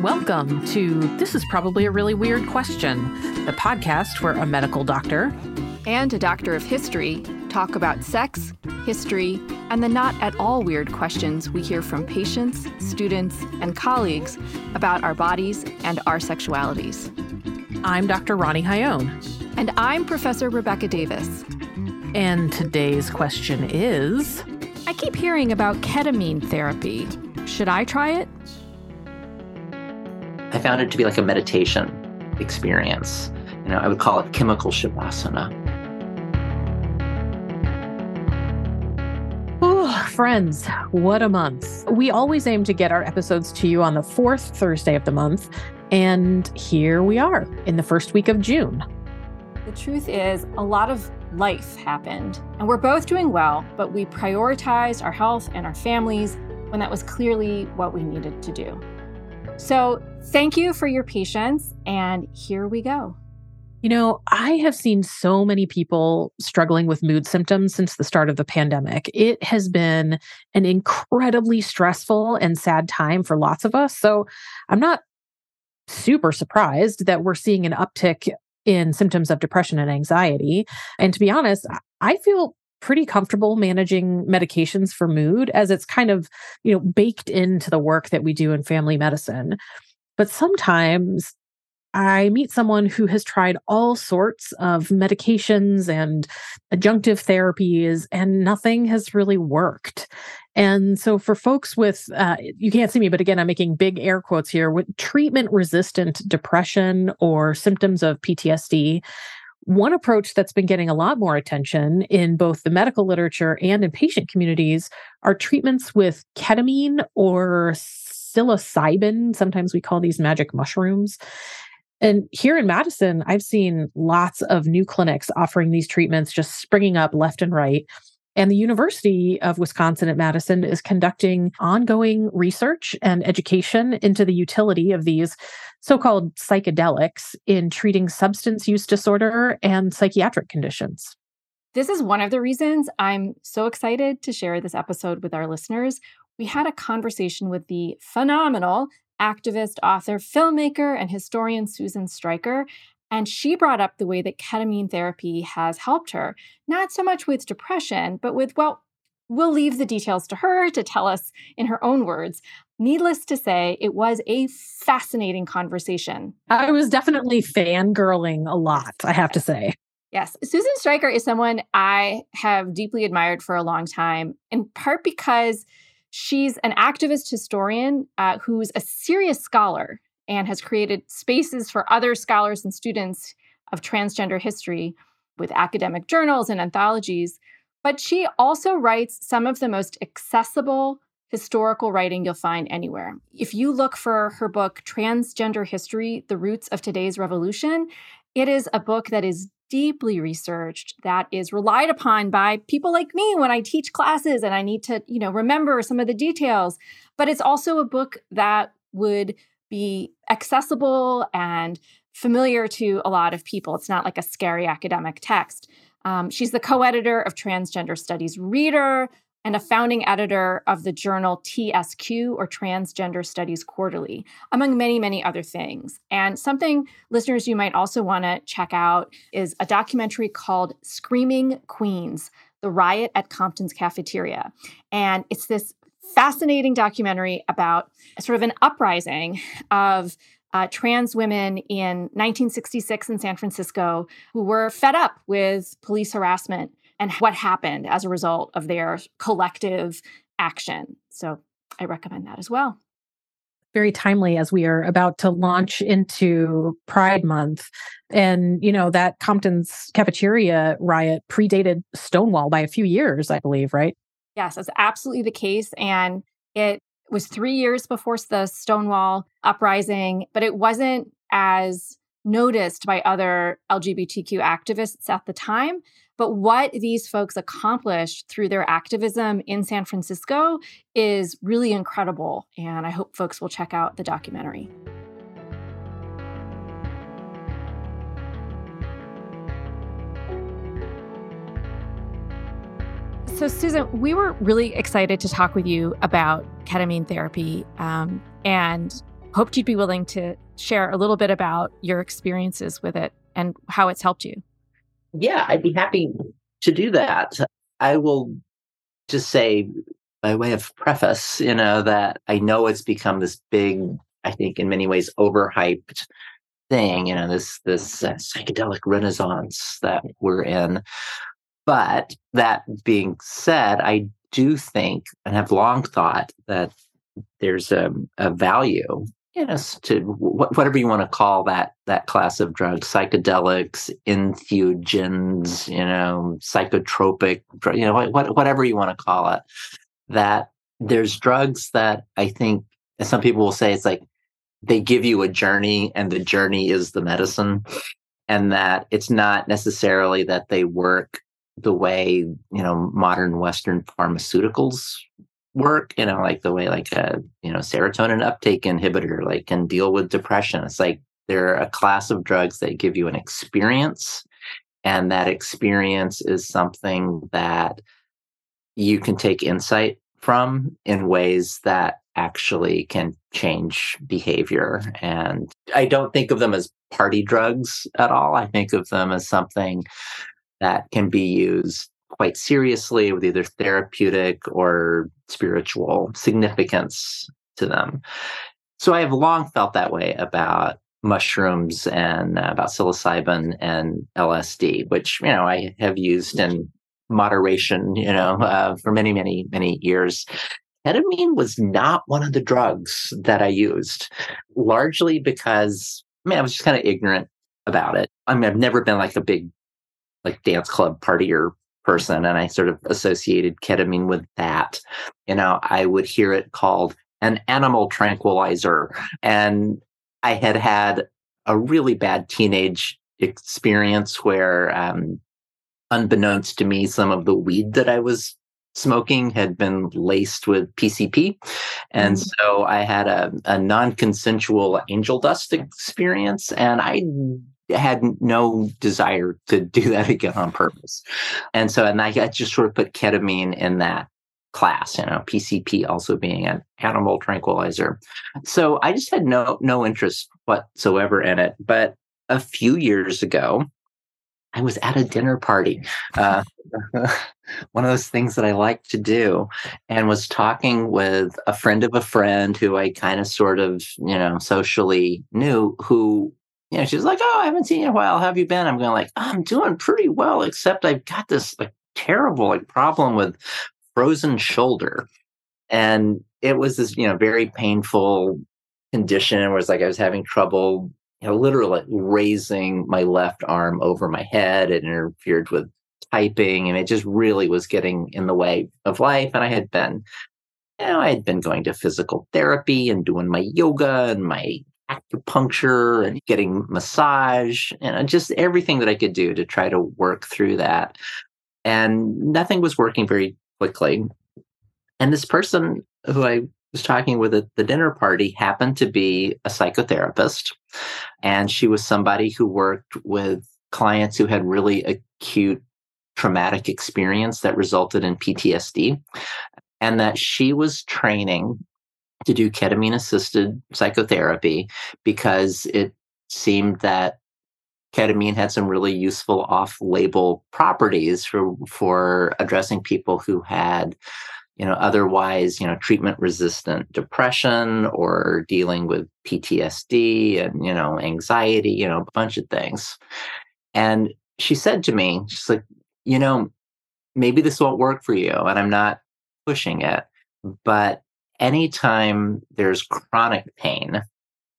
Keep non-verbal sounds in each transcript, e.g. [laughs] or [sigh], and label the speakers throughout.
Speaker 1: Welcome to This is Probably a Really Weird Question, the podcast where a medical doctor
Speaker 2: and a doctor of history talk about sex, history, and the not at all weird questions we hear from patients, students, and colleagues about our bodies and our sexualities.
Speaker 1: I'm Dr. Ronni Hayon.
Speaker 2: And I'm Professor Rebecca Davis.
Speaker 1: And today's question is
Speaker 2: I keep hearing about ketamine therapy. Should I try it?
Speaker 3: I found it to be like a meditation experience. You know, I would call it chemical shavasana.
Speaker 1: friends, what a month. We always aim to get our episodes to you on the fourth Thursday of the month. And here we are in the first week of June.
Speaker 2: The truth is, a lot of life happened, and we're both doing well, but we prioritized our health and our families when that was clearly what we needed to do. So, thank you for your patience, and here we go.
Speaker 1: You know, I have seen so many people struggling with mood symptoms since the start of the pandemic. It has been an incredibly stressful and sad time for lots of us. So, I'm not super surprised that we're seeing an uptick in symptoms of depression and anxiety. And to be honest, I feel pretty comfortable managing medications for mood as it's kind of, you know, baked into the work that we do in family medicine. But sometimes I meet someone who has tried all sorts of medications and adjunctive therapies, and nothing has really worked. And so, for folks with, uh, you can't see me, but again, I'm making big air quotes here with treatment resistant depression or symptoms of PTSD, one approach that's been getting a lot more attention in both the medical literature and in patient communities are treatments with ketamine or psilocybin. Sometimes we call these magic mushrooms. And here in Madison, I've seen lots of new clinics offering these treatments just springing up left and right. And the University of Wisconsin at Madison is conducting ongoing research and education into the utility of these so called psychedelics in treating substance use disorder and psychiatric conditions.
Speaker 2: This is one of the reasons I'm so excited to share this episode with our listeners. We had a conversation with the phenomenal activist, author, filmmaker, and historian Susan Stryker and she brought up the way that ketamine therapy has helped her, not so much with depression, but with, well, we'll leave the details to her to tell us in her own words. Needless to say, it was a fascinating conversation.
Speaker 1: I was definitely fangirling a lot, I have to say.
Speaker 2: Yes. Susan Stryker is someone I have deeply admired for a long time, in part because she's an activist historian uh, who's a serious scholar and has created spaces for other scholars and students of transgender history with academic journals and anthologies. But she also writes some of the most accessible historical writing you'll find anywhere. If you look for her book, Transgender History The Roots of Today's Revolution, it is a book that is deeply researched that is relied upon by people like me when I teach classes and I need to, you know, remember some of the details. But it's also a book that would be accessible and familiar to a lot of people. It's not like a scary academic text. Um, she's the co editor of Transgender Studies Reader and a founding editor of the journal TSQ or Transgender Studies Quarterly, among many, many other things. And something listeners you might also want to check out is a documentary called Screaming Queens The Riot at Compton's Cafeteria. And it's this fascinating documentary about sort of an uprising of uh, trans women in 1966 in San Francisco who were fed up with police harassment and what happened as a result of their collective action. So I recommend that as well.
Speaker 1: Very timely as we are about to launch into Pride Month. And, you know, that Compton's cafeteria riot predated Stonewall by a few years, I believe, right?
Speaker 2: Yes, that's absolutely the case. And it was three years before the Stonewall uprising, but it wasn't as noticed by other LGBTQ activists at the time. But what these folks accomplished through their activism in San Francisco is really incredible. And I hope folks will check out the documentary. So, Susan, we were really excited to talk with you about ketamine therapy. Um, and hoped you'd be willing to share a little bit about your experiences with it and how it's helped you.
Speaker 3: Yeah, I'd be happy to do that. I will just say, by way of preface, you know, that I know it's become this big, I think, in many ways, overhyped thing. You know, this this uh, psychedelic renaissance that we're in. But that being said, I do think and have long thought that there's a, a value yes to whatever you want to call that that class of drugs psychedelics entheogens you know psychotropic you know what, whatever you want to call it that there's drugs that i think some people will say it's like they give you a journey and the journey is the medicine and that it's not necessarily that they work the way you know modern western pharmaceuticals work you know like the way like a you know serotonin uptake inhibitor like can deal with depression. It's like they're a class of drugs that give you an experience and that experience is something that you can take insight from in ways that actually can change behavior. And i don't think of them as party drugs at all. I think of them as something that can be used quite seriously with either therapeutic or spiritual significance to them. So I have long felt that way about mushrooms and uh, about psilocybin and LSD, which you know I have used in moderation, you know, [laughs] uh, for many, many, many years. Ketamine was not one of the drugs that I used, largely because I mean I was just kind of ignorant about it. I mean I've never been like a big like dance club partier person and I sort of associated ketamine with that. You know, I would hear it called an animal tranquilizer. And I had had a really bad teenage experience where, um, unbeknownst to me, some of the weed that I was smoking had been laced with PCP. And mm. so I had a, a non consensual angel dust experience. And I had no desire to do [laughs] that again on purpose. And so, and I, I just sort of put ketamine in that class, you know, PCP also being an animal tranquilizer. So I just had no no interest whatsoever in it. But a few years ago, I was at a dinner party, uh, [laughs] one of those things that I like to do, and was talking with a friend of a friend who I kind of sort of, you know, socially knew, who you know, she's like, "Oh, I haven't seen you in a while. How have you been?" I'm going like, "I'm doing pretty well, except I've got this like terrible like problem with frozen shoulder." And it was this, you know, very painful condition where it's like I was having trouble, you know, literally raising my left arm over my head. It interfered with typing and it just really was getting in the way of life. And I had been, you know, I had been going to physical therapy and doing my yoga and my acupuncture and getting massage and uh, just everything that I could do to try to work through that. And nothing was working very quickly. And this person who I was talking with at the dinner party happened to be a psychotherapist. And she was somebody who worked with clients who had really acute traumatic experience that resulted in PTSD. And that she was training to do ketamine assisted psychotherapy because it seemed that ketamine had some really useful off-label properties for for addressing people who had you know otherwise you know treatment resistant depression or dealing with PTSD and you know anxiety you know a bunch of things. And she said to me she's like you know maybe this won't work for you and I'm not pushing it but anytime there's chronic pain,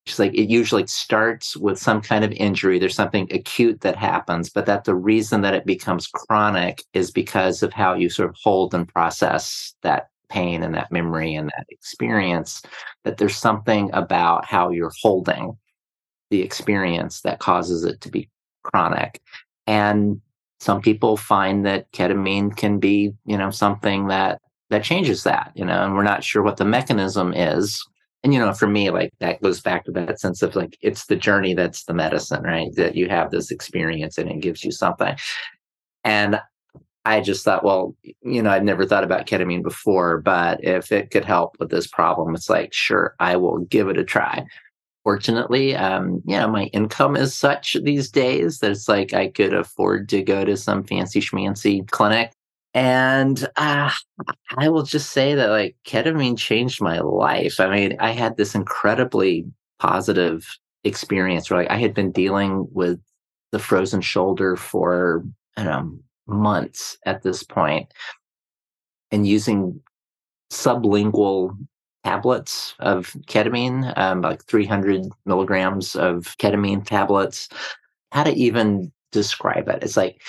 Speaker 3: it's like it usually starts with some kind of injury. There's something acute that happens, but that the reason that it becomes chronic is because of how you sort of hold and process that pain and that memory and that experience. That there's something about how you're holding the experience that causes it to be chronic. And some people find that ketamine can be, you know, something that that changes that, you know, and we're not sure what the mechanism is. And, you know, for me, like that goes back to that sense of like, it's the journey that's the medicine, right? That you have this experience and it gives you something. And I just thought, well, you know, I'd never thought about ketamine before, but if it could help with this problem, it's like, sure, I will give it a try. fortunately, um, you know, my income is such these days that it's like I could afford to go to some fancy schmancy clinic. And uh, I will just say that like ketamine changed my life. I mean, I had this incredibly positive experience where like I had been dealing with the frozen shoulder for I don't know months at this point and using sublingual tablets of ketamine, um, like 300 milligrams of ketamine tablets. How to even describe it? It's like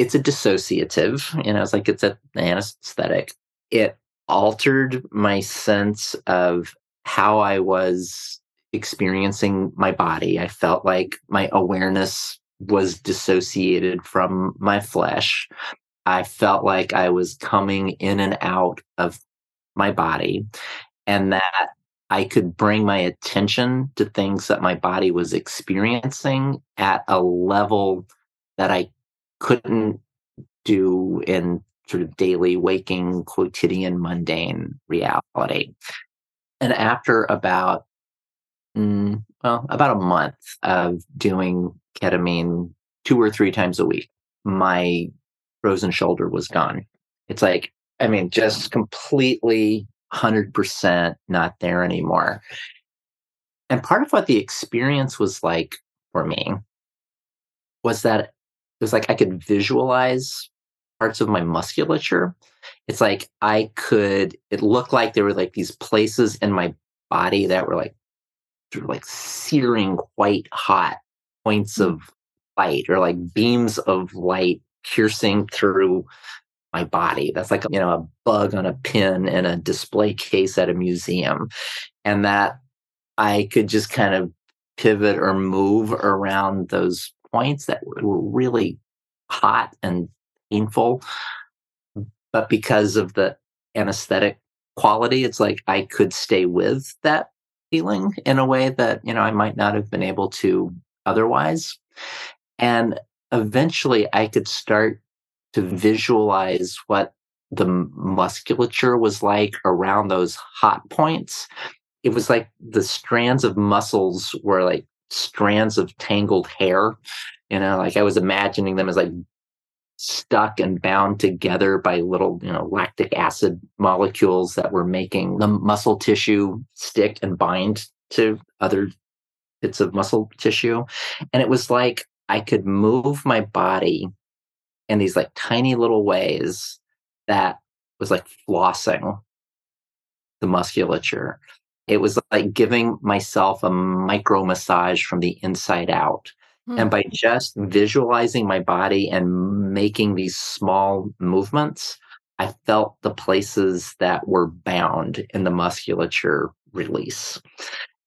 Speaker 3: it's a dissociative, you know, it's like it's an anesthetic. It altered my sense of how I was experiencing my body. I felt like my awareness was dissociated from my flesh. I felt like I was coming in and out of my body and that I could bring my attention to things that my body was experiencing at a level that I couldn't do in sort of daily, waking, quotidian, mundane reality. And after about, mm, well, about a month of doing ketamine two or three times a week, my frozen shoulder was gone. It's like I mean, just completely 100% not there anymore. And part of what the experience was like for me was that was like I could visualize parts of my musculature. It's like I could, it looked like there were like these places in my body that were like, like searing white hot points mm. of light or like beams of light piercing through my body. That's like, you know, a bug on a pin in a display case at a museum. And that I could just kind of pivot or move around those points that were really hot and painful. But because of the anesthetic quality, it's like I could stay with that feeling in a way that, you know, I might not have been able to otherwise. And eventually I could start to visualize what the musculature was like around those hot points. It was like the strands of muscles were like strands of tangled hair. You know, like I was imagining them as like stuck and bound together by little, you know, lactic acid molecules that were making the muscle tissue stick and bind to other bits of muscle tissue. And it was like I could move my body in these like tiny little ways that was like flossing the musculature. It was like giving myself a micro massage from the inside out. Hmm. And by just visualizing my body and making these small movements, I felt the places that were bound in the musculature release.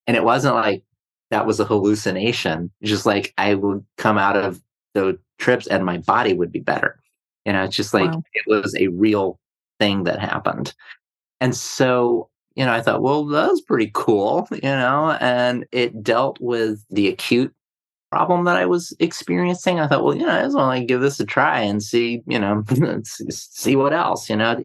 Speaker 3: And it wasn't like that was a hallucination, just like I would come out of the trips and my body would be better. You know, it's just like wow. it was a real thing that happened. And so, you know, I thought, well, that was pretty cool, you know, and it dealt with the acute problem that I was experiencing. I thought, well, you know, I just want to give this a try and see, you know, [laughs] see what else, you know.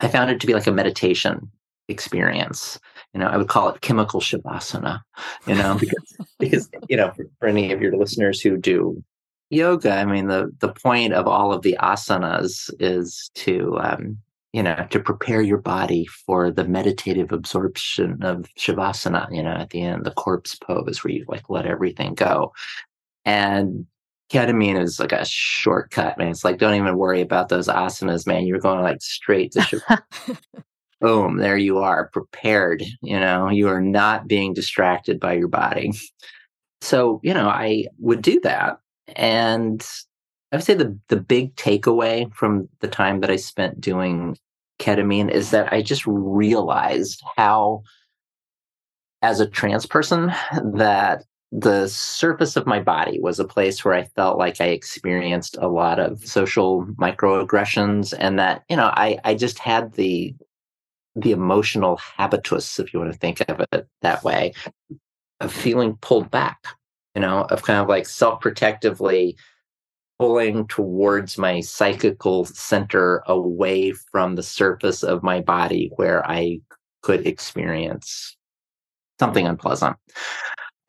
Speaker 3: I found it to be like a meditation experience. You know, I would call it chemical shavasana, you know, [laughs] because, because you know, for, for any of your listeners who do yoga, I mean, the the point of all of the asanas is to um, you know to prepare your body for the meditative absorption of shavasana. You know, at the end, the corpse pose where you like let everything go, and ketamine is like a shortcut, man. It's like don't even worry about those asanas, man. You're going like straight to shavasana. [laughs] Boom, there you are, prepared. You know, you are not being distracted by your body. So, you know, I would do that and I would say the the big takeaway from the time that I spent doing ketamine is that I just realized how as a trans person that the surface of my body was a place where I felt like I experienced a lot of social microaggressions and that, you know, I, I just had the the emotional habitus, if you want to think of it that way, of feeling pulled back you know, of kind of like self protectively pulling towards my psychical center away from the surface of my body where I could experience something unpleasant.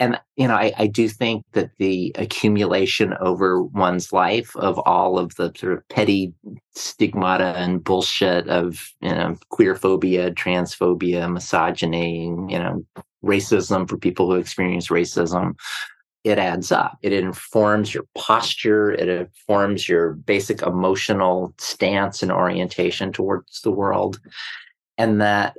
Speaker 3: And, you know, I, I do think that the accumulation over one's life of all of the sort of petty stigmata and bullshit of, you know, queer phobia, transphobia, misogyny, you know, racism for people who experience racism, it adds up. It informs your posture, it informs your basic emotional stance and orientation towards the world. And that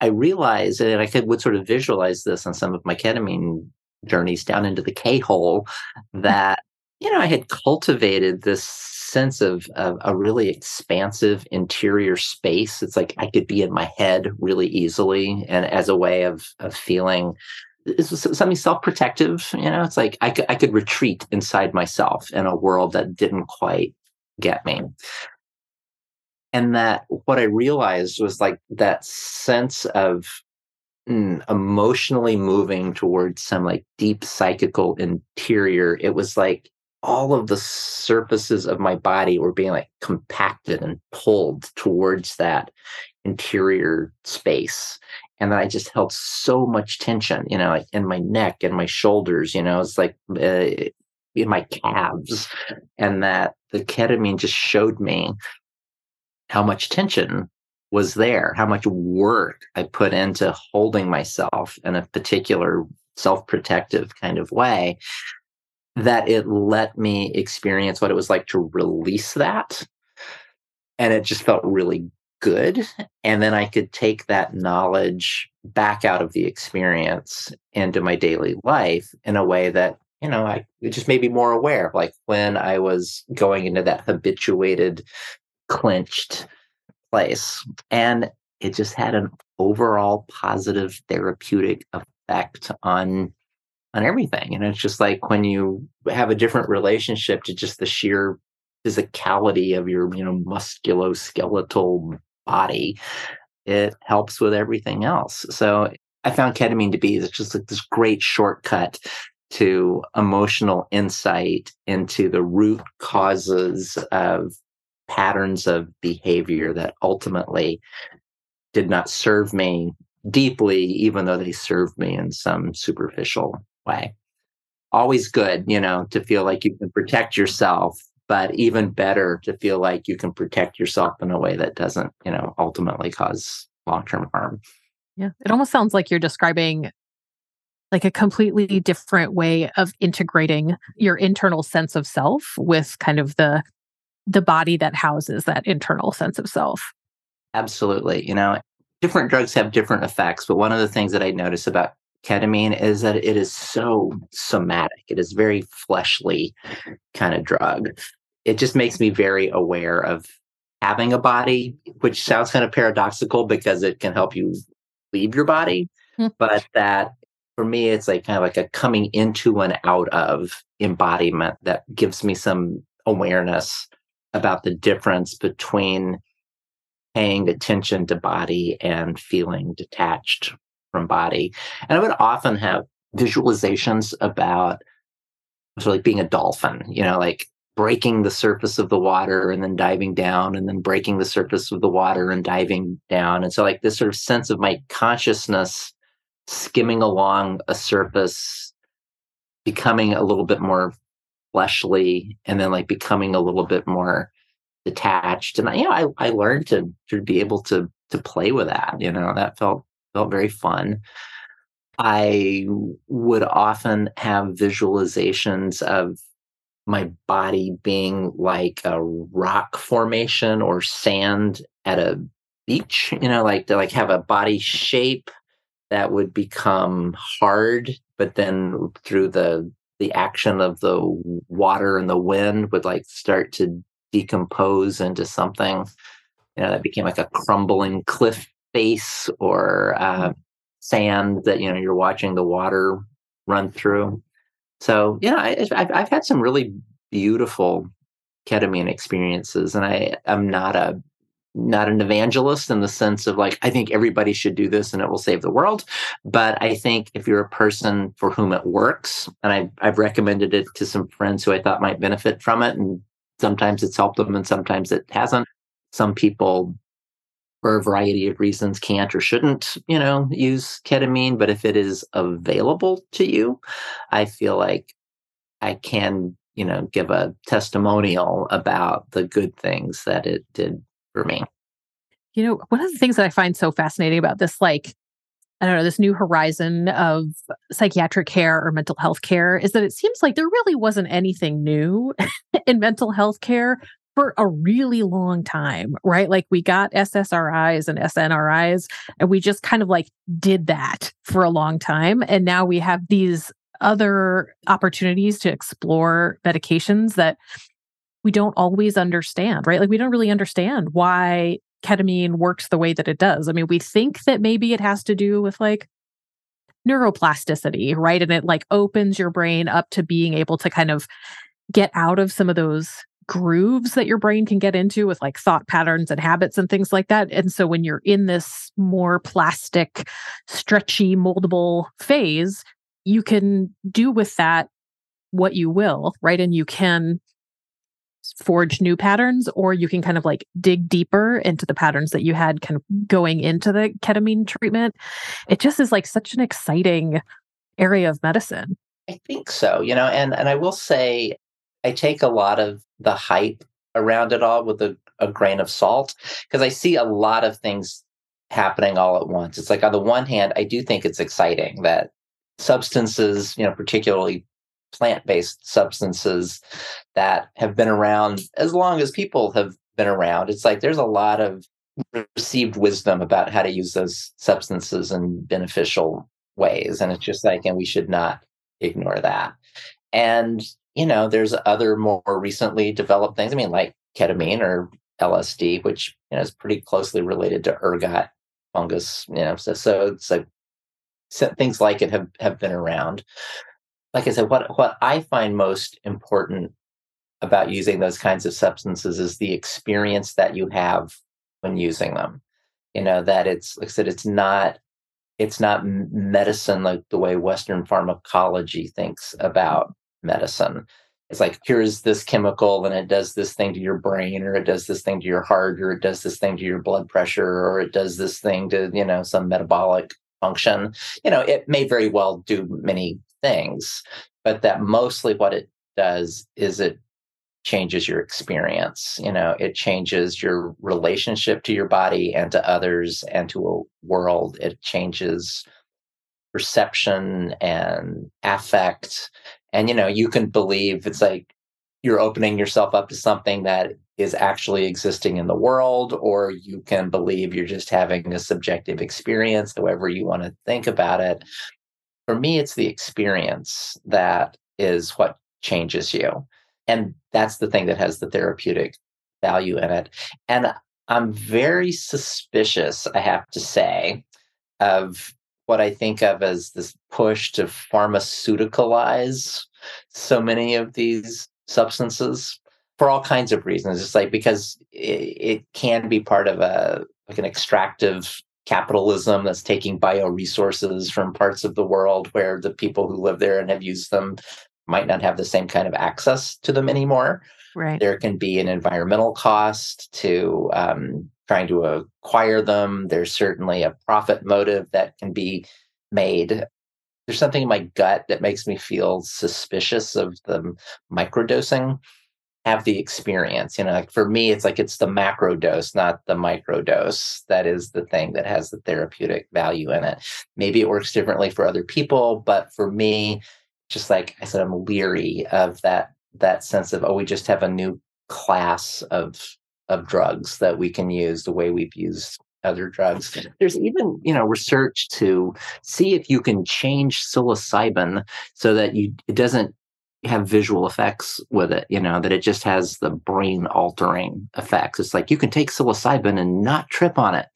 Speaker 3: I realized, and I could would sort of visualize this on some of my ketamine journeys down into the K hole, mm-hmm. that you know I had cultivated this sense of, of a really expansive interior space. It's like I could be in my head really easily, and as a way of of feeling was something self-protective? You know it's like I could, I could retreat inside myself in a world that didn't quite get me. And that what i realized was like that sense of mm, emotionally moving towards some like deep psychical interior it was like all of the surfaces of my body were being like compacted and pulled towards that interior space and then I just held so much tension, you know, like in my neck and my shoulders, you know, it's like uh, in my calves, and that the ketamine just showed me how much tension was there, how much work I put into holding myself in a particular self protective kind of way, that it let me experience what it was like to release that. And it just felt really good. And then I could take that knowledge back out of the experience into my daily life in a way that, you know, I it just made me more aware. Like when I was going into that habituated, clenched place. And it just had an overall positive therapeutic effect on on everything. And it's just like when you have a different relationship to just the sheer physicality of your, you know, musculoskeletal body, it helps with everything else. So I found ketamine to be it's just like this great shortcut to emotional insight into the root causes of patterns of behavior that ultimately did not serve me deeply, even though they served me in some superficial way. Always good, you know, to feel like you can protect yourself but even better to feel like you can protect yourself in a way that doesn't, you know, ultimately cause long-term harm.
Speaker 1: Yeah. It almost sounds like you're describing like a completely different way of integrating your internal sense of self with kind of the the body that houses that internal sense of self.
Speaker 3: Absolutely. You know, different drugs have different effects, but one of the things that I notice about ketamine is that it is so somatic. It is very fleshly kind of drug it just makes me very aware of having a body, which sounds kind of paradoxical because it can help you leave your body. Mm. But that for me, it's like kind of like a coming into and out of embodiment that gives me some awareness about the difference between paying attention to body and feeling detached from body. And I would often have visualizations about sort of like being a dolphin, you know, like breaking the surface of the water and then diving down and then breaking the surface of the water and diving down. And so, like, this sort of sense of my consciousness skimming along a surface, becoming a little bit more fleshly, and then like becoming a little bit more detached. And I, you know, I, I learned to to be able to to play with that. You know, that felt felt very fun. I would often have visualizations of my body being like a rock formation or sand at a beach, you know, like to like have a body shape that would become hard, but then through the the action of the water and the wind would like start to decompose into something, you know, that became like a crumbling cliff face or uh, sand that you know you're watching the water run through. So, you know, I, have I've had some really beautiful ketamine experiences, and I am not a not an evangelist in the sense of like I think everybody should do this and it will save the world. But I think if you're a person for whom it works, and I, I've recommended it to some friends who I thought might benefit from it, and sometimes it's helped them and sometimes it hasn't. Some people for a variety of reasons can't or shouldn't, you know, use ketamine. But if it is available to you, I feel like I can, you know, give a testimonial about the good things that it did for me.
Speaker 1: You know, one of the things that I find so fascinating about this, like, I don't know, this new horizon of psychiatric care or mental health care is that it seems like there really wasn't anything new [laughs] in mental health care for a really long time, right? Like we got SSRIs and SNRIs, and we just kind of like did that for a long time. And now we have these other opportunities to explore medications that we don't always understand, right? Like we don't really understand why ketamine works the way that it does. I mean, we think that maybe it has to do with like neuroplasticity, right? And it like opens your brain up to being able to kind of get out of some of those grooves that your brain can get into with like thought patterns and habits and things like that. And so when you're in this more plastic, stretchy, moldable phase, you can do with that what you will, right? And you can forge new patterns or you can kind of like dig deeper into the patterns that you had kind of going into the ketamine treatment. It just is like such an exciting area of medicine.
Speaker 3: I think so, you know, and and I will say I take a lot of the hype around it all with a, a grain of salt because I see a lot of things happening all at once. It's like on the one hand, I do think it's exciting that substances, you know, particularly plant-based substances that have been around as long as people have been around. It's like there's a lot of received wisdom about how to use those substances in beneficial ways. And it's just like, and we should not ignore that. And you know, there's other more recently developed things. I mean, like ketamine or LSD, which you know is pretty closely related to ergot fungus. You know, so so it's like so things like it have have been around. Like I said, what what I find most important about using those kinds of substances is the experience that you have when using them. You know that it's like I said, it's not it's not medicine like the way Western pharmacology thinks about medicine. It's like, here's this chemical and it does this thing to your brain, or it does this thing to your heart, or it does this thing to your blood pressure, or it does this thing to, you know, some metabolic function. You know, it may very well do many things, but that mostly what it does is it changes your experience. You know, it changes your relationship to your body and to others and to a world. It changes perception and affect and you know you can believe it's like you're opening yourself up to something that is actually existing in the world or you can believe you're just having a subjective experience however you want to think about it. For me it's the experience that is what changes you. And that's the thing that has the therapeutic value in it. And i'm very suspicious i have to say of what I think of as this push to pharmaceuticalize so many of these substances for all kinds of reasons. It's like because it, it can be part of a like an extractive capitalism that's taking bioresources from parts of the world where the people who live there and have used them might not have the same kind of access to them anymore.
Speaker 1: Right.
Speaker 3: There can be an environmental cost to um, trying to acquire them. There's certainly a profit motive that can be made. There's something in my gut that makes me feel suspicious of the microdosing. Have the experience, you know. Like for me, it's like it's the macro dose, not the micro dose. That is the thing that has the therapeutic value in it. Maybe it works differently for other people, but for me, just like I said, I'm leery of that that sense of oh, we just have a new class of of drugs that we can use the way we've used other drugs. There's even, you know, research to see if you can change psilocybin so that you it doesn't have visual effects with it, you know, that it just has the brain altering effects. It's like you can take psilocybin and not trip on it.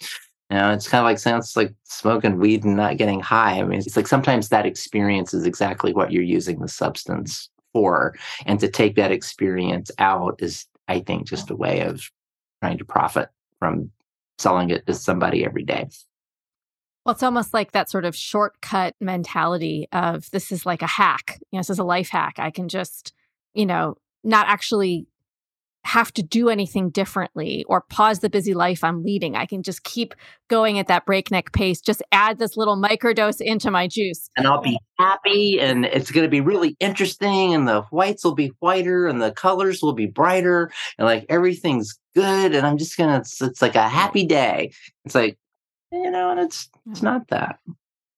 Speaker 3: You know, it's kind of like sounds like smoking weed and not getting high. I mean, it's like sometimes that experience is exactly what you're using the substance for. And to take that experience out is, I think, just a way of trying to profit from selling it to somebody every day.
Speaker 2: Well, it's almost like that sort of shortcut mentality of this is like a hack. You know, this is a life hack. I can just, you know, not actually have to do anything differently or pause the busy life I'm leading. I can just keep going at that breakneck pace, just add this little microdose into my juice.
Speaker 3: And I'll be happy and it's going to be really interesting and the whites will be whiter and the colors will be brighter and like everything's good and I'm just going to it's, it's like a happy day. It's like you know, and it's it's mm-hmm. not that.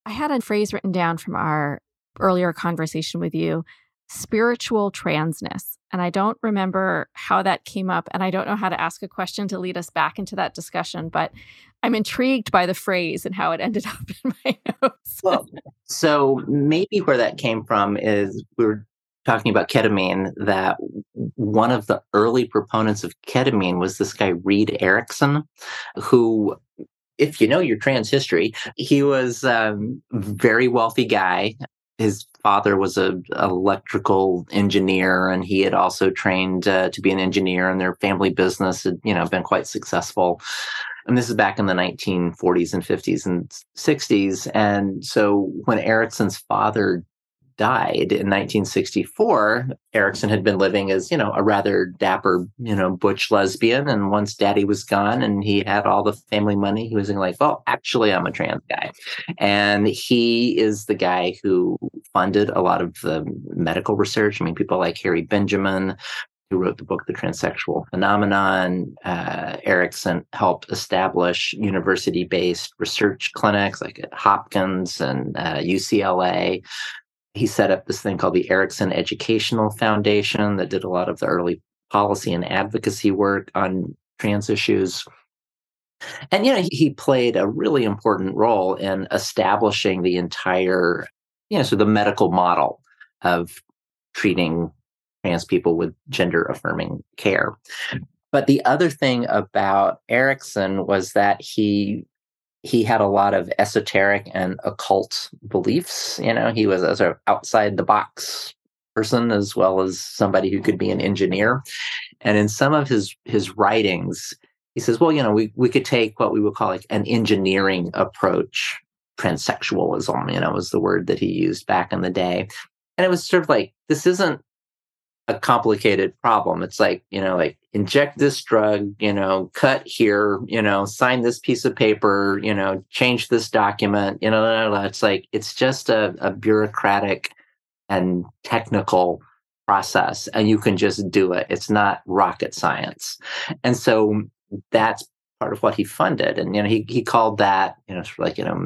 Speaker 2: I had a phrase written down from our earlier conversation with you, spiritual transness. And I don't remember how that came up. And I don't know how to ask a question to lead us back into that discussion, but I'm intrigued by the phrase and how it [laughs] ended up in my notes.
Speaker 3: well, so maybe where that came from is we were talking about ketamine, that one of the early proponents of ketamine was this guy, Reed Erickson, who if you know your trans history, he was a um, very wealthy guy his father was a electrical engineer and he had also trained uh, to be an engineer and their family business had you know been quite successful. And this is back in the 1940s and 50s and 60s and so when erickson's father died in 1964, Erickson had been living as, you know, a rather dapper, you know, butch lesbian. And once daddy was gone and he had all the family money, he was like, well, actually, I'm a trans guy. And he is the guy who funded a lot of the medical research. I mean, people like Harry Benjamin, who wrote the book The Transsexual Phenomenon. Uh, Erickson helped establish university based research clinics like at Hopkins and uh, UCLA he set up this thing called the Erickson Educational Foundation that did a lot of the early policy and advocacy work on trans issues. And, you know, he played a really important role in establishing the entire, you know, so the medical model of treating trans people with gender affirming care. But the other thing about Erickson was that he he had a lot of esoteric and occult beliefs. You know, he was a sort of outside the box person as well as somebody who could be an engineer. And in some of his his writings, he says, well, you know, we, we could take what we would call like an engineering approach. Transsexualism, you know, was the word that he used back in the day. And it was sort of like, this isn't a complicated problem. It's like, you know, like inject this drug, you know, cut here, you know, sign this piece of paper, you know, change this document, you know, it's like, it's just a, a bureaucratic and technical process and you can just do it. It's not rocket science. And so that's part of what he funded. And, you know, he, he called that, you know, sort of like, you know,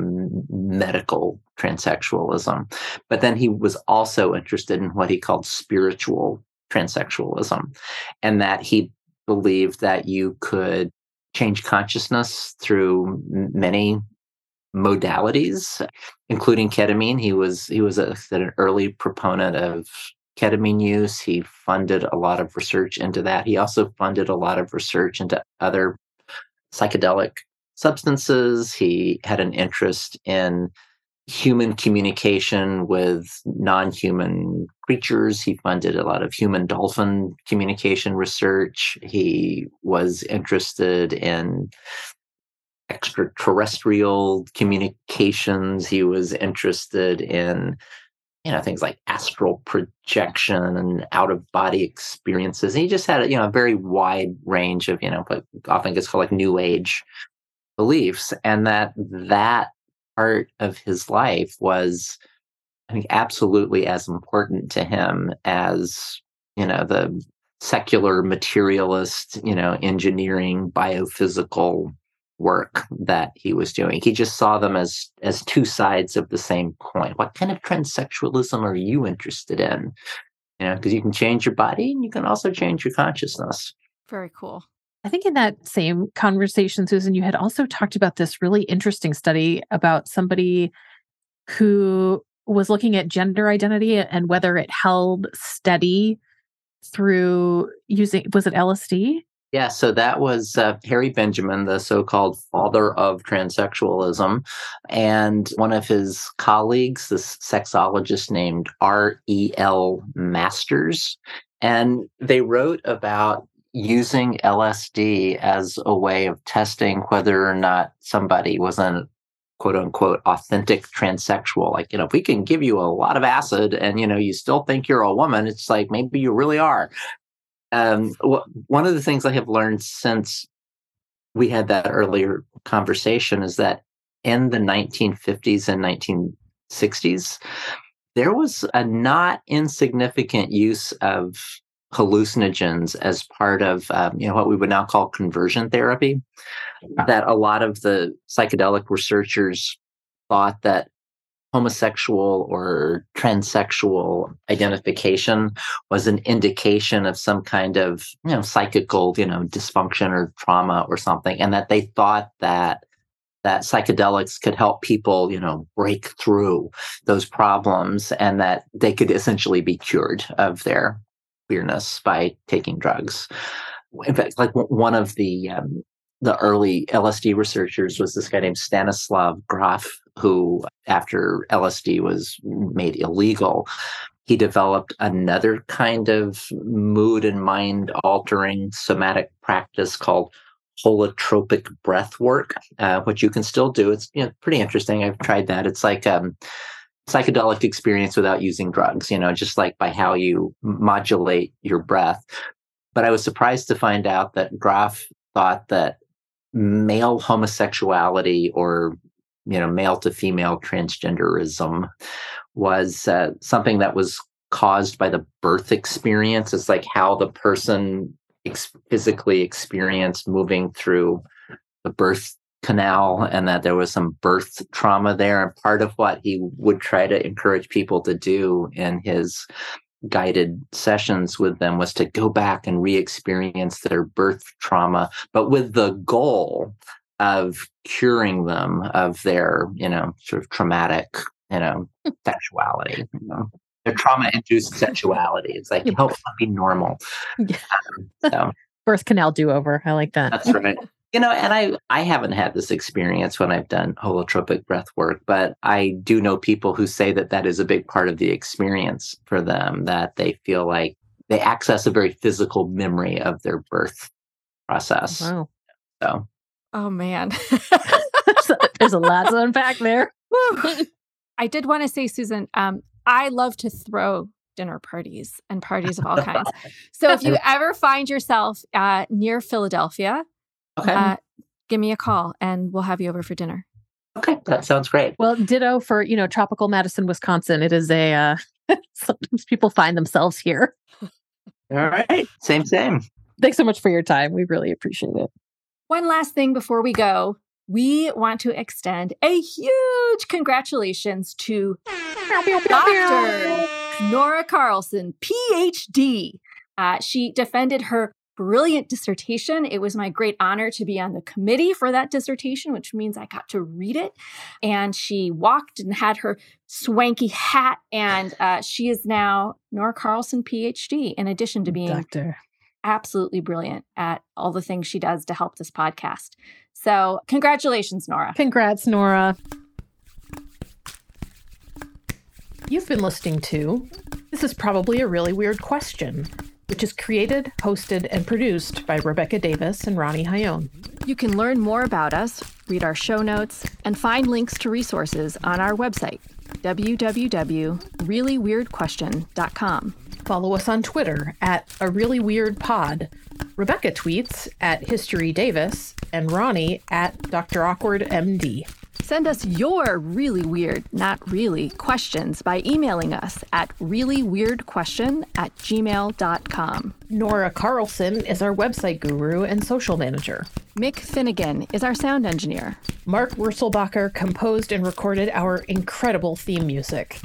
Speaker 3: medical transsexualism. But then he was also interested in what he called spiritual transsexualism, and that he believed that you could change consciousness through many modalities, including ketamine. He was he was a, an early proponent of ketamine use. He funded a lot of research into that. He also funded a lot of research into other psychedelic substances. He had an interest in human communication with non-human creatures. He funded a lot of human dolphin communication research. He was interested in extraterrestrial communications. He was interested in you know things like astral projection and out of body experiences. And he just had you know a very wide range of you know what often gets called like new age beliefs, and that that part of his life was, I think, absolutely as important to him as, you know, the secular materialist, you know, engineering, biophysical work that he was doing. He just saw them as as two sides of the same coin. What kind of transsexualism are you interested in? You know, because you can change your body and you can also change your consciousness.
Speaker 2: Very cool.
Speaker 1: I think in that same conversation, Susan, you had also talked about this really interesting study about somebody who was looking at gender identity and whether it held steady through using, was it LSD?
Speaker 3: Yeah, so that was uh, Harry Benjamin, the so called father of transsexualism. And one of his colleagues, this sexologist named R.E.L. Masters. And they wrote about using LSD as a way of testing whether or not somebody was an quote unquote authentic transsexual. Like, you know, if we can give you a lot of acid and, you know, you still think you're a woman, it's like maybe you really are. Um, wh- one of the things I have learned since we had that earlier conversation is that in the 1950s and 1960s, there was a not insignificant use of hallucinogens as part of um, you know what we would now call conversion therapy that a lot of the psychedelic researchers thought that homosexual or transsexual identification was an indication of some kind of you know psychical you know dysfunction or trauma or something and that they thought that that psychedelics could help people you know break through those problems and that they could essentially be cured of their queerness by taking drugs in fact like one of the um, the early LSD researchers was this guy named Stanislav Grof, who, after LSD was made illegal, he developed another kind of mood and mind altering somatic practice called holotropic breath work, uh, which you can still do. It's you know, pretty interesting. I've tried that. It's like um, psychedelic experience without using drugs, you know, just like by how you modulate your breath. But I was surprised to find out that Grof thought that male homosexuality or you know male to female transgenderism was uh, something that was caused by the birth experience it's like how the person ex- physically experienced moving through the birth canal and that there was some birth trauma there. And part of what he would try to encourage people to do in his guided sessions with them was to go back and re-experience their birth trauma but with the goal of curing them of their you know sort of traumatic you know [laughs] sexuality you know their trauma induced sexuality. It's like help them be normal.
Speaker 1: Yeah. um, so [laughs] birth canal do-over. I like that.
Speaker 3: That's right [laughs] you know, and I I haven't had this experience when I've done holotropic breath work, but I do know people who say that that is a big part of the experience for them. That they feel like they access a very physical memory of their birth process.
Speaker 1: Wow.
Speaker 3: So.
Speaker 2: Oh man. [laughs] [laughs]
Speaker 1: There's a lot to unpack there.
Speaker 2: I did want to say, Susan, um, I love to throw dinner parties and parties of all kinds. [laughs] So if you ever find yourself uh, near Philadelphia,
Speaker 3: Okay. Uh,
Speaker 2: give me a call and we'll have you over for dinner.
Speaker 3: Okay, that sounds great.
Speaker 1: Well, ditto for, you know, tropical Madison, Wisconsin. It is a uh [laughs] sometimes people find themselves here.
Speaker 3: All right. Same same.
Speaker 1: Thanks so much for your time. We really appreciate it.
Speaker 2: One last thing before we go. We want to extend a huge congratulations to Dr. Nora Carlson, PhD. Uh, she defended her brilliant dissertation. It was my great honor to be on the committee for that dissertation, which means I got to read it. And she walked and had her swanky hat, and uh, she is now Nora Carlson, PhD, in addition to being
Speaker 1: Doctor.
Speaker 2: absolutely brilliant at all the things she does to help this podcast. So, congratulations, Nora.
Speaker 1: Congrats, Nora. You've been listening to This is Probably a Really Weird Question which is created, hosted, and produced by Rebecca Davis and Ronni Hayon.
Speaker 2: You can learn more about us, read our show notes, and find links to resources on our website, www.reallyweirdquestion.com.
Speaker 1: Follow us on Twitter at a really weird pod. Rebecca tweets at History Davis and Ronni at Dr. Awkward MD.
Speaker 2: Send us your really weird, not really, questions by emailing us at reallyweirdquestion at gmail.com.
Speaker 1: Nora Carlson is our website guru and social manager.
Speaker 2: Mick Finnegan is our sound engineer.
Speaker 1: Mark Wurzelbacher composed and recorded our incredible theme music.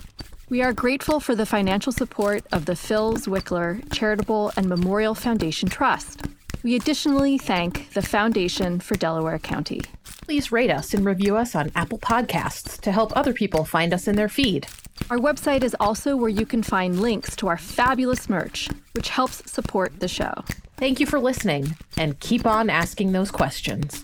Speaker 2: We are grateful for the financial support of the Phil Zwickler Charitable and Memorial Foundation Trust. We additionally thank the Foundation for Delaware County.
Speaker 1: Please rate us and review us on Apple Podcasts to help other people find us in their feed.
Speaker 2: Our website is also where you can find links to our fabulous merch, which helps support the show.
Speaker 1: Thank you for listening and keep on asking those questions.